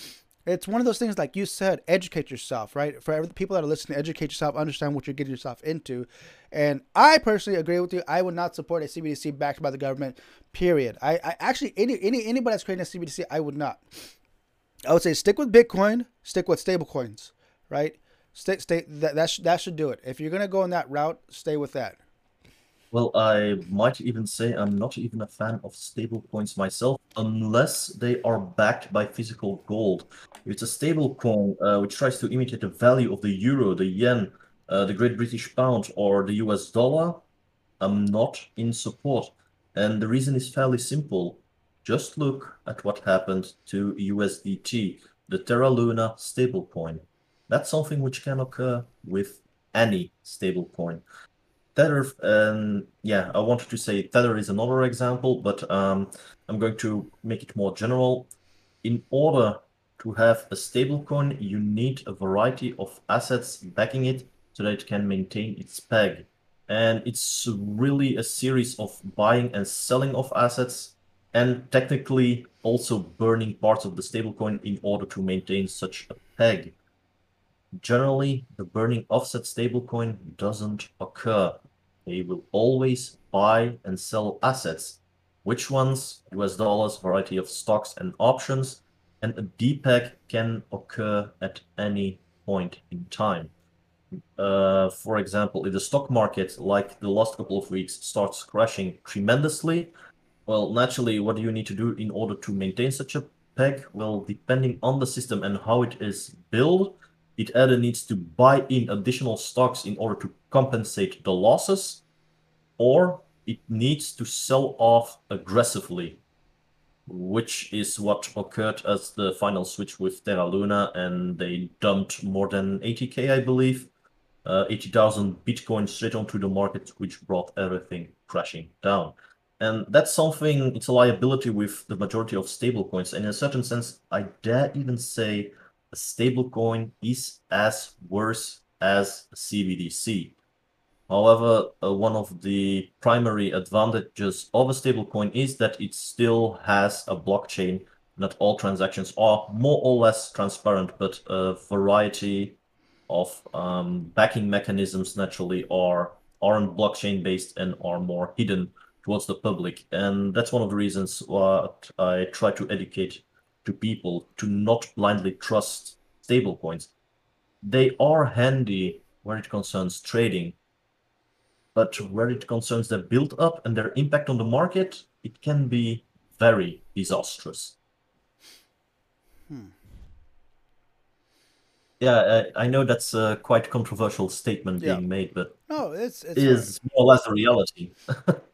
it's one of those things, like you said, educate yourself, right? For every, people that are listening, educate yourself, understand what you're getting yourself into. And I personally agree with you. I would not support a CBDC backed by the government. Period. I, I actually any any anybody that's creating a CBDC, I would not. I would say stick with Bitcoin, stick with stable coins, right? Stay, stay, that, that, sh- that should do it. If you're going to go in that route, stay with that. Well, I might even say I'm not even a fan of stablecoins myself, unless they are backed by physical gold. If it's a stablecoin uh, which tries to imitate the value of the euro, the yen, uh, the Great British pound, or the US dollar, I'm not in support. And the reason is fairly simple. Just look at what happened to USDT, the Terra Luna stablecoin. That's something which can occur with any stablecoin. Tether, um, yeah, I wanted to say Tether is another example, but um, I'm going to make it more general. In order to have a stablecoin, you need a variety of assets backing it so that it can maintain its peg. And it's really a series of buying and selling of assets, and technically also burning parts of the stablecoin in order to maintain such a peg. Generally, the burning offset stablecoin doesn't occur. They will always buy and sell assets. Which ones? US dollars, variety of stocks and options, and a depeg can occur at any point in time. Uh, for example, if the stock market, like the last couple of weeks, starts crashing tremendously, well, naturally, what do you need to do in order to maintain such a peg? Well, depending on the system and how it is built, it either needs to buy in additional stocks in order to compensate the losses, or it needs to sell off aggressively, which is what occurred as the final switch with Terra Luna, and they dumped more than 80k, I believe, uh, 80,000 Bitcoin straight onto the market, which brought everything crashing down. And that's something, it's a liability with the majority of stablecoins. And in a certain sense, I dare even say a stablecoin is as worse as a CBDC. However, uh, one of the primary advantages of a stablecoin is that it still has a blockchain. Not all transactions are more or less transparent, but a variety of um, backing mechanisms naturally are aren't blockchain based and are more hidden towards the public. And that's one of the reasons what I try to educate to people to not blindly trust stablecoins. They are handy where it concerns trading, but where it concerns their build up and their impact on the market, it can be very disastrous. Hmm. Yeah, I, I know that's a quite controversial statement yeah. being made, but no, it's, it's it is more or less the reality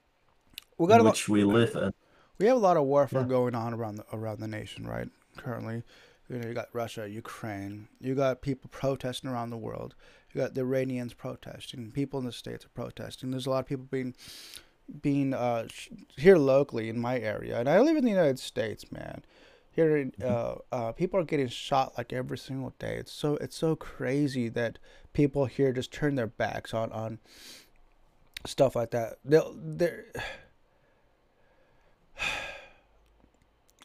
we got which we live in. We have a lot of warfare yeah. going on around the, around the nation, right? Currently, you know, you got Russia, Ukraine, you got people protesting around the world. You got the Iranians protesting, people in the states are protesting. There's a lot of people being being uh, here locally in my area, and I live in the United States, man. Here, mm-hmm. uh, uh, people are getting shot like every single day. It's so it's so crazy that people here just turn their backs on on stuff like that. They'll they're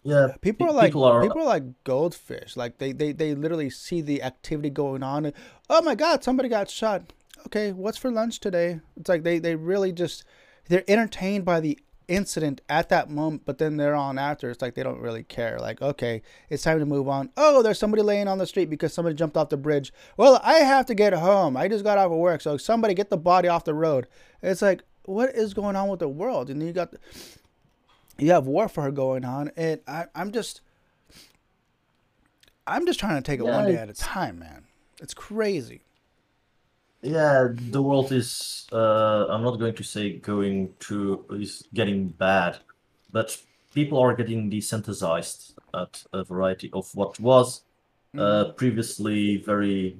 yeah people are like people are, people are like goldfish. Like they, they they literally see the activity going on and oh my god somebody got shot. Okay what's for lunch today? It's like they they really just they're entertained by the incident at that moment but then they're on after. It's like they don't really care. Like okay it's time to move on. Oh there's somebody laying on the street because somebody jumped off the bridge. Well i have to get home. I just got off of work so somebody get the body off the road. It's like what is going on with the world? And you got you have warfare going on, and I, I'm just, I'm just trying to take it yeah, one day at a time, man. It's crazy. Yeah, the world is. Uh, I'm not going to say going to is getting bad, but people are getting desensitized at a variety of what was uh, mm-hmm. previously very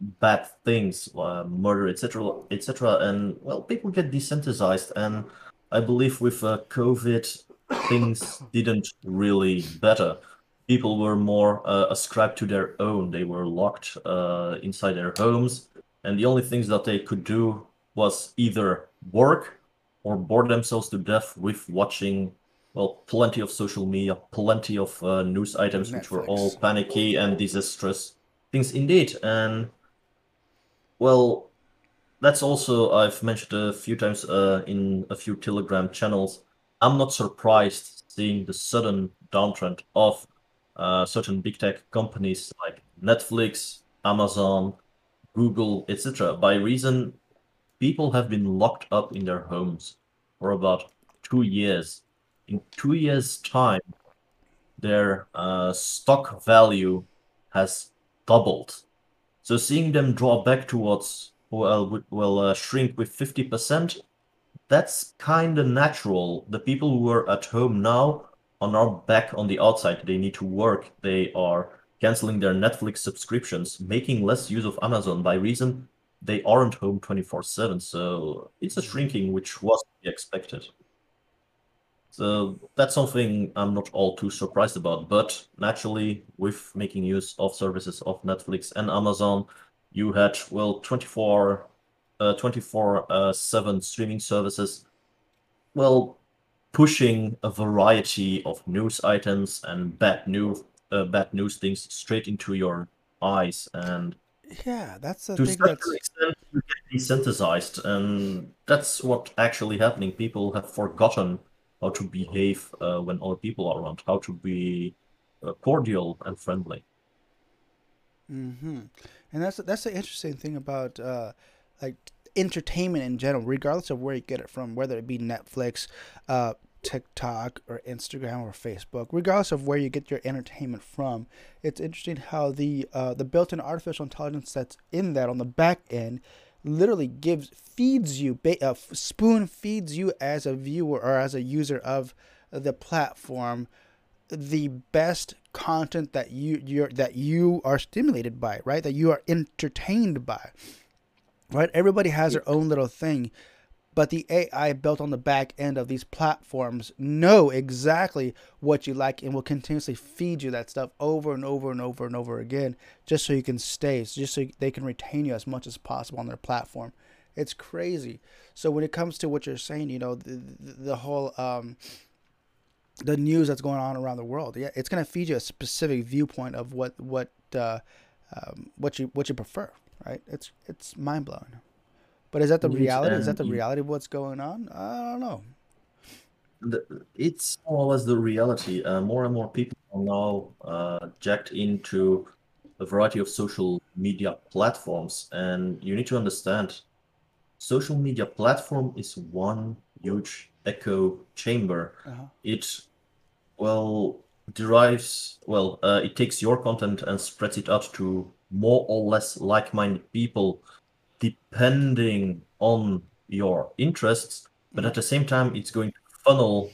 bad things, uh, murder, etc., etc. And well, people get desensitized, and I believe with uh, COVID, things didn't really better. People were more uh, ascribed to their own. They were locked uh, inside their homes, and the only things that they could do was either work or bore themselves to death with watching, well, plenty of social media, plenty of uh, news items, Netflix. which were all panicky and disastrous things indeed. And well, that's also I've mentioned a few times uh, in a few Telegram channels. I'm not surprised seeing the sudden downtrend of uh, certain big tech companies like Netflix, Amazon, Google, etc. By reason people have been locked up in their homes for about two years. In two years' time, their uh, stock value has doubled. So seeing them draw back towards will will uh, shrink with 50%, that's kind of natural. The people who are at home now are back on the outside. They need to work. They are canceling their Netflix subscriptions, making less use of Amazon by reason they aren't home 24/7. So it's a shrinking which was expected. So that's something I'm not all too surprised about. But naturally, with making use of services of Netflix and Amazon, you had well 24 uh, 24 uh, 7 streaming services well pushing a variety of news items and bad news uh, bad news things straight into your eyes. And yeah that's the to thing such an extent you get desensitized and that's what actually happening. People have forgotten how to behave uh, when other people are around how to be uh, cordial and friendly mm-hmm and that's that's the interesting thing about uh, like entertainment in general, regardless of where you get it from, whether it be Netflix, uh, TikTok or Instagram or Facebook, regardless of where you get your entertainment from. It's interesting how the uh, the built-in artificial intelligence that's in that on the back end literally gives feeds you uh, spoon feeds you as a viewer or as a user of the platform the best content that you you're that you are stimulated by right that you are entertained by right everybody has their own little thing but the AI built on the back end of these platforms know exactly what you like and will continuously feed you that stuff over and over and over and over again just so you can stay, just so they can retain you as much as possible on their platform. It's crazy. So when it comes to what you're saying, you know, the, the, the whole um, the news that's going on around the world, yeah, it's gonna feed you a specific viewpoint of what what uh, um, what you what you prefer, right? It's it's mind blowing. But is that the reality? Is that the reality of what's going on? I don't know. The, it's more or less the reality. Uh, more and more people are now uh, jacked into a variety of social media platforms, and you need to understand, social media platform is one huge echo chamber. Uh-huh. It well derives well, uh, it takes your content and spreads it out to more or less like-minded people depending on your interests, but at the same time, it's going to funnel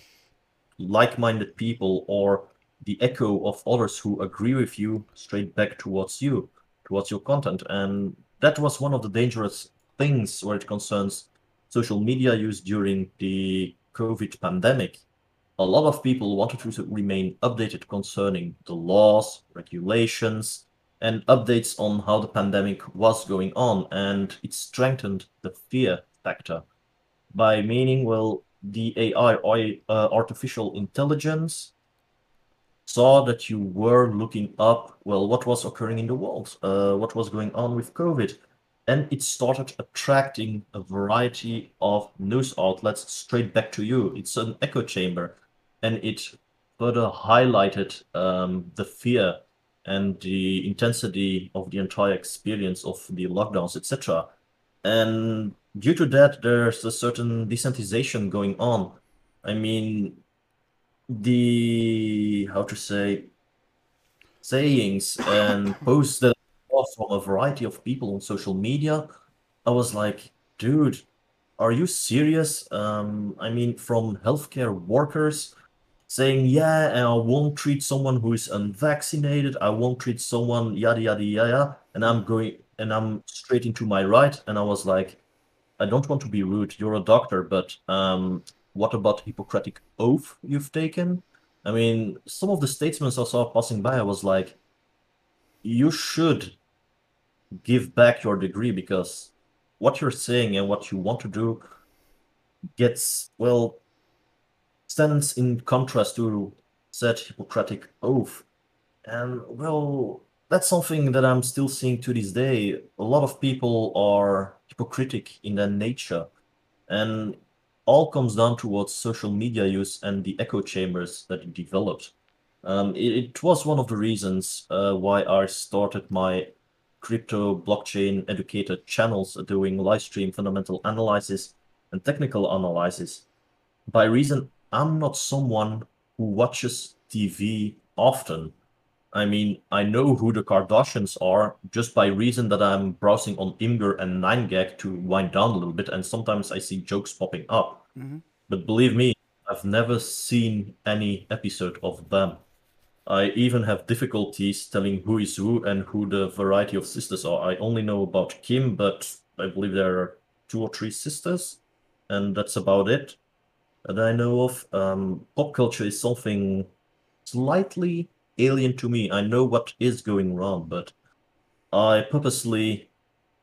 like-minded people or the echo of others who agree with you straight back towards you, towards your content. And that was one of the dangerous things where it concerns social media use during the COVID pandemic. A lot of people wanted to remain updated concerning the laws, regulations, and updates on how the pandemic was going on, and it strengthened the fear factor by meaning, well, the AI, uh, artificial intelligence, saw that you were looking up, well, what was occurring in the world, uh, what was going on with COVID, and it started attracting a variety of news outlets straight back to you. It's an echo chamber, and it further highlighted um, the fear and the intensity of the entire experience of the lockdowns, etc. And due to that, there's a certain desensitization going on. I mean, the how to say sayings and posts that from a variety of people on social media, I was like, dude, are you serious? Um, I mean, from healthcare workers saying, yeah, and I won't treat someone who is unvaccinated. I won't treat someone yada yada yada. And I'm going and I'm straight into my right. And I was like, I don't want to be rude. You're a doctor, but um, what about Hippocratic oath you've taken? I mean, some of the statements I saw passing by, I was like, you should give back your degree because what you're saying and what you want to do gets well stands in contrast to said Hippocratic oath. And well, that's something that I'm still seeing to this day. A lot of people are hypocritic in their nature. And all comes down towards social media use and the echo chambers that it developed. Um, it, it, was one of the reasons uh, why I started my crypto blockchain educator channels doing live stream fundamental analysis and technical analysis by reason I'm not someone who watches TV often. I mean, I know who the Kardashians are just by reason that I'm browsing on Imgur and 9gag to wind down a little bit, and sometimes I see jokes popping up. Mm-hmm. But believe me, I've never seen any episode of them. I even have difficulties telling who is who and who the variety of sisters are. I only know about Kim, but I believe there are two or three sisters, and that's about it that I know of. Um, pop culture is something slightly alien to me. I know what is going wrong, but I purposely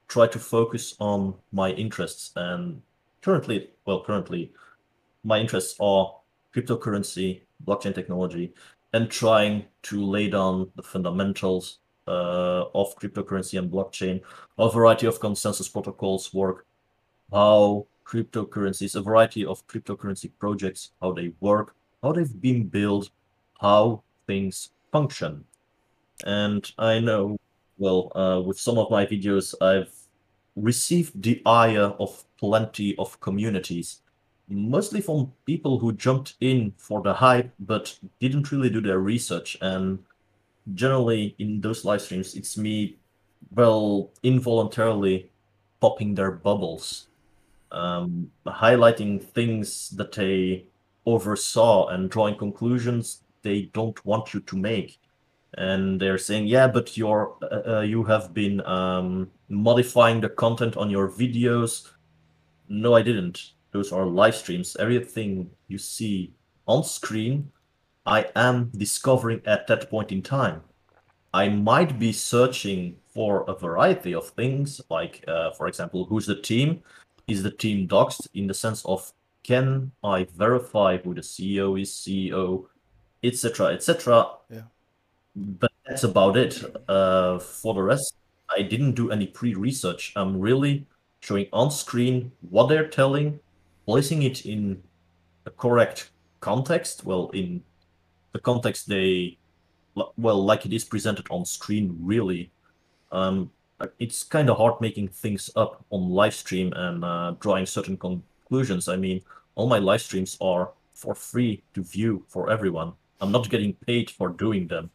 try to focus on my interests. And currently, well, currently, my interests are cryptocurrency, blockchain technology, and trying to lay down the fundamentals uh, of cryptocurrency and blockchain. A variety of consensus protocols work, how cryptocurrencies, a variety of cryptocurrency projects, how they work, how they've been built, how things function. And I know, well, uh, with some of my videos, I've received the ire of plenty of communities. mostly from people who jumped in for the hype but didn't really do their research. And generally, in those live streams, it's me, well, involuntarily popping their bubbles, um, highlighting things that they oversaw and drawing conclusions they don't want you to make. And they're saying yeah but you're uh, uh, you have been um, modifying the content on your videos. No i didn't. Those are live streams. Everything you see on screen i am discovering at that point in time. I might be searching for a variety of things like uh, for example who's the team is the team doxed in the sense of can i verify who the ceo is ceo etc etc Yeah. but that's about it uh, for the rest. I didn't do any pre-research. I'm really showing on screen what they're telling placing it in a correct context. Well in the context they well like it is presented on screen really. Um, it's kind of hard making things up on live stream and uh, drawing certain conclusions. I mean all my live streams are for free to view for everyone. I'm not getting paid for doing them.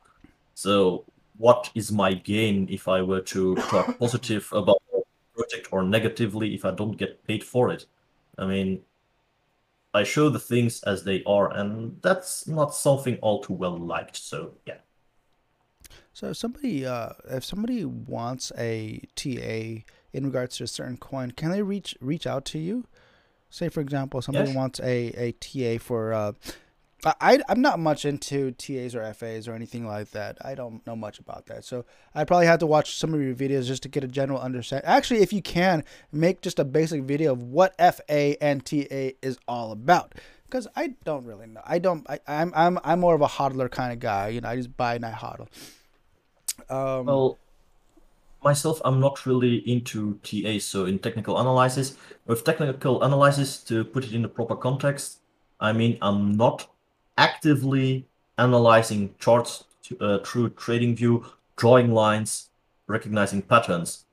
So what is my gain if i were to talk positive about project or negatively if i don't get paid for it? I mean i show the things as they are and that's not something all too well liked so yeah So if somebody, uh, if somebody wants a TA in regards to a certain coin, can they reach reach out to you? Say, for example, somebody Yes. wants a, a TA for. Uh, I I'm not much into TAs or FAs or anything like that. I don't know much about that, so I probably have to watch some of your videos just to get a general understanding. Actually, if you can make just a basic video of what FA and TA is all about, because I don't really know. I don't. I, I'm I'm I'm more of a hodler kind of guy. You know, I just buy and I hodl. Um, Well, myself, I'm not really into TA, so in technical analysis, with technical analysis, to put it in the proper context, I mean, I'm not actively analyzing charts to, uh, through TradingView, drawing lines, recognizing patterns.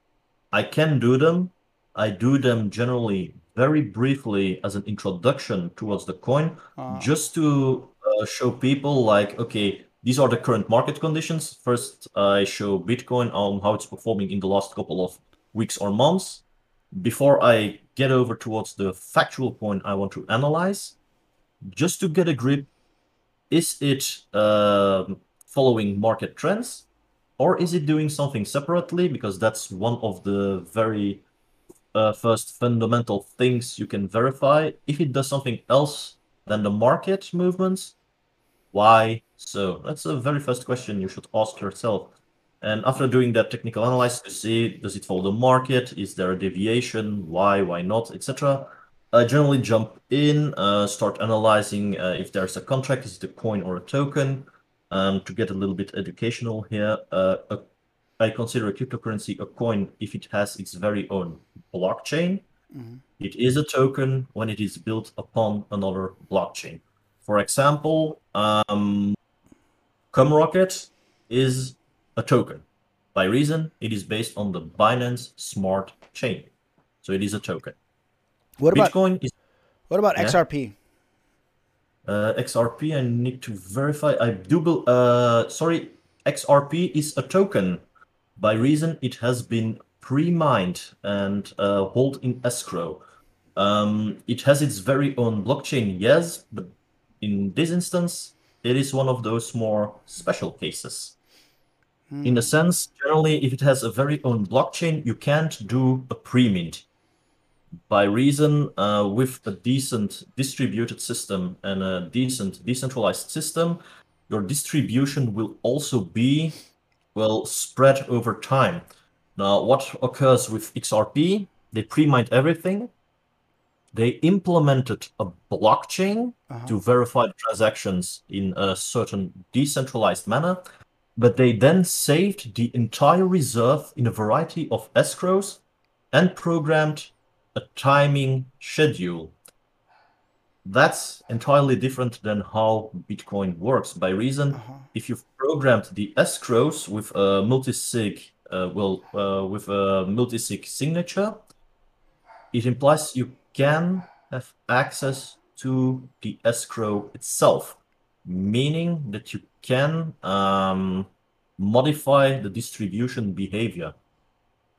I can do them. I do them generally very briefly as an introduction towards the coin, uh, just to uh, show people like, okay, these are the current market conditions. First, I show Bitcoin on how it's performing in the last couple of weeks or months. Before I get over towards the factual point I want to analyze, just to get a grip, is it um following market trends or is it doing something separately? Because that's one of the very uh, first fundamental things you can verify. If it does something else than the market movements, why so? That's the very first question you should ask yourself. And after doing that technical analysis to see does it follow the market, is there a deviation, why, why not, etc. I generally jump in, uh, start analyzing uh, if there's a contract, is it a coin or a token. Um, to get a little bit educational here, uh, a, I consider a cryptocurrency a coin if it has its very own blockchain. mhm. It is a token when it is built upon another blockchain. For example, um, Cumrocket is a token. By reason, it is based on the Binance Smart Chain. So it is a token. What about Bitcoin is what about Yeah. XRP? uh, XRP. I need to verify. I do. bel uh, sorry, XRP is a token. By reason, it has been pre-mined and uh, hold in escrow. Um, it has its very own blockchain, yes, but in this instance, it is one of those more special cases. In a sense, generally, if it has a very own blockchain, you can't do a pre-mint by reason uh, with a decent distributed system and a decent decentralized system, your distribution will also be well spread over time. Now, what occurs with XRP? They pre-mined everything. They implemented a blockchain Uh-huh. to verify transactions in a certain decentralized manner, but they then saved the entire reserve in a variety of escrows and programmed a timing schedule. That's entirely different than how Bitcoin works. By reason, Uh-huh. if you've programmed the escrows with a multi-sig, uh, well, uh, with a multi-sig signature, it implies you can have access to the escrow itself, meaning that you can um, modify the distribution behavior,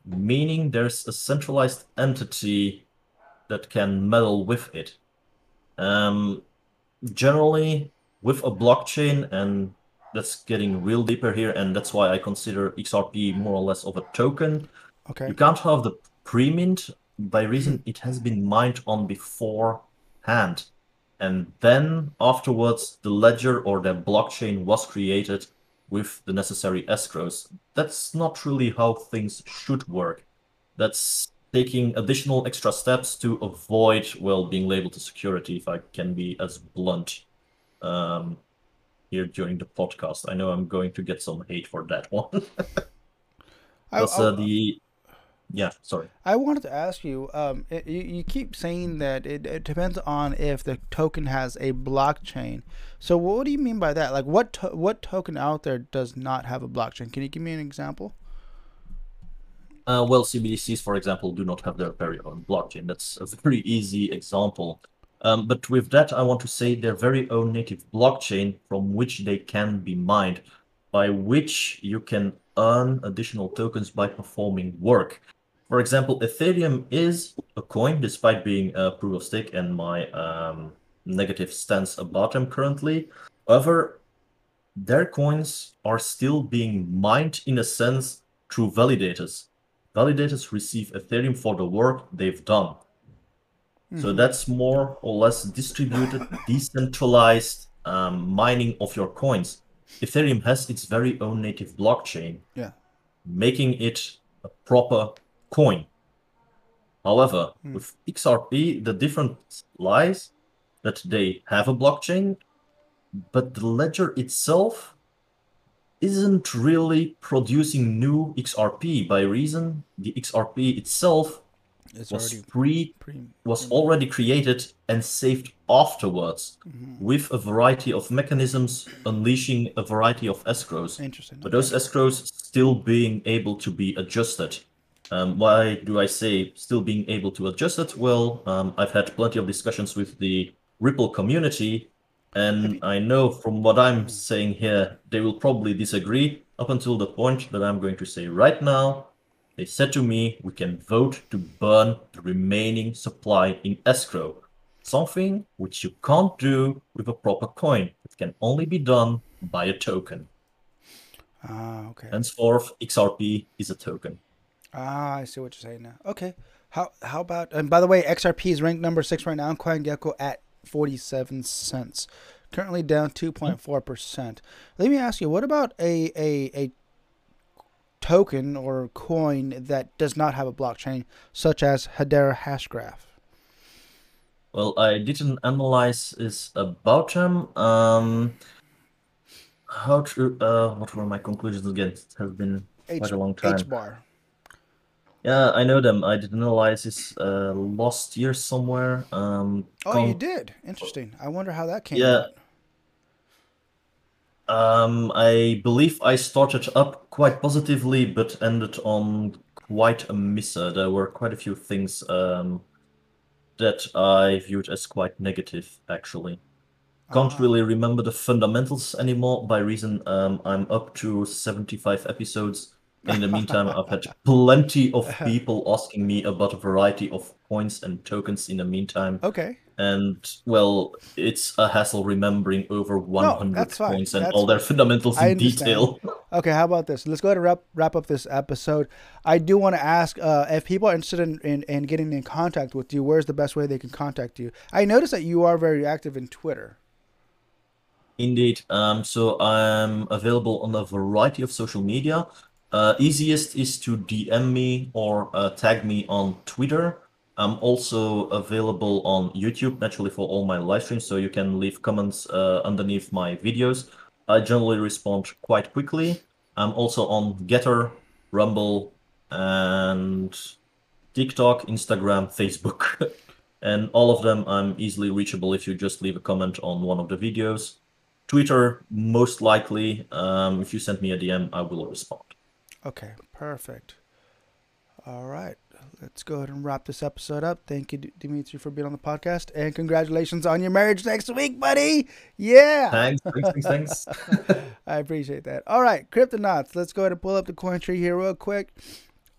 meaning there's a centralized entity that can meddle with it. Um, generally, with a blockchain, and that's getting real deeper here, and that's why I consider XRP more or less of a token. Okay. You can't have the pre-mint by reason it has been mined on beforehand. And then afterwards, the ledger or the blockchain was created with the necessary escrows. That's not really how things should work. That's taking additional extra steps to avoid, well, being labeled a security, if I can be as blunt um, here during the podcast. I know I'm going to get some hate for that one. I, That's uh, the yeah, sorry. I wanted to ask you. Um, it, you, you keep saying that it, it depends on if the token has a blockchain. So what do you mean by that? Like, what to, what token out there does not have a blockchain? Can you give me an example? Uh, well, CBDCs, for example, do not have their very own blockchain. That's a very easy example. Um, but with that, I want to say their very own native blockchain from which they can be mined, by which you can earn additional tokens by performing work. For example, Ethereum is a coin, despite being a proof of stake and my um, negative stance about them currently. However, their coins are still being mined in a sense through validators. Validators receive Ethereum for the work they've done. Mm-hmm. So that's more or less distributed, decentralized um, mining of your coins. Ethereum has its very own native blockchain, yeah, making it a proper coin. However, mm. with XRP, the difference lies that they have a blockchain, but the ledger itself isn't really producing new XRP by reason the XRP itself it's was pre, pre was already created and saved afterwards mm-hmm. with a variety of mechanisms unleashing a variety of escrows. Interesting. But okay. those escrows still being able to be adjusted. Um, why do I say still being able to adjust it? Well, um, I've had plenty of discussions with the Ripple community, and I know from what I'm saying here, they will probably disagree up until the point that I'm going to say right now. They said to me, we can vote to burn the remaining supply in escrow. Something which you can't do with a proper coin. It can only be done by a token. Ah, okay. Henceforth, XRP is a token. Ah, I see what you're saying now. Okay. How how about and by the way, XRP is ranked number six right now in CoinGecko at forty seven cents. Currently down two point four percent. Let me ask you, what about a, a a token or coin that does not have a blockchain, such as Hedera Hashgraph? Well, I didn't analyze this about them. Um, how to, uh, what were my conclusions again? It has been H, quite a long time. HBAR. Yeah, I know them. I did analysis uh, last year somewhere. Um, oh, you did. Interesting. I wonder how that came. Yeah. Um, I believe I started up quite positively, but ended on quite a misser. There were quite a few things um, that I viewed as quite negative, actually. Can't uh-huh. really remember the fundamentals anymore by reason um, I'm up to 75 episodes in the meantime, I've had plenty of people asking me about a variety of coins and tokens in the meantime. Okay. And well, it's a hassle remembering over 100 no, coins and that's all their fundamentals in detail. okay, how about this? Let's go ahead and wrap, wrap up this episode. I do want to ask uh, if people are interested in, in, in getting in contact with you, where's the best way they can contact you? I noticed that you are very active in Twitter. Indeed. Um, so I'm available on a variety of social media. Uh, easiest is to DM me or uh, tag me on Twitter. I'm also available on YouTube, naturally, for all my live streams, so you can leave comments uh, underneath my videos. I generally respond quite quickly. I'm also on Gettr, Rumble, and TikTok, Instagram, Facebook. and all of them I'm easily reachable if you just leave a comment on one of the videos. Twitter, most likely, um, if you send me a DM, I will respond. Okay, perfect. All right, let's go ahead and wrap this episode up. Thank you, Dimitri, for being on the podcast, and congratulations on your marriage next week, buddy. Yeah. Thanks, thanks, thanks. thanks. I appreciate that. All right, Cryptonauts, let's go ahead and pull up the coin tree here real quick.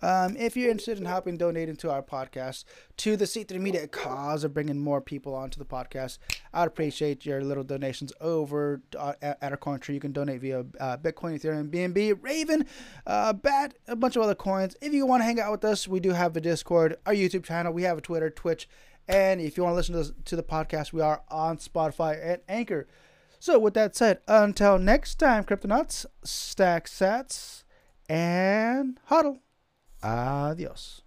Um, if you're interested in helping donate into our podcast to the C3 Media cause of bringing more people onto the podcast, I'd appreciate your little donations over uh, at our coin tree. You can donate via uh, Bitcoin, Ethereum, BNB, Raven, uh, Bat, a bunch of other coins. If you want to hang out with us, we do have a Discord, our YouTube channel, we have a Twitter, Twitch, and if you want to listen to, this, to the podcast, we are on Spotify and Anchor. So, with that said, until next time, Cryptonauts, stack sats, and hodl. Adiós.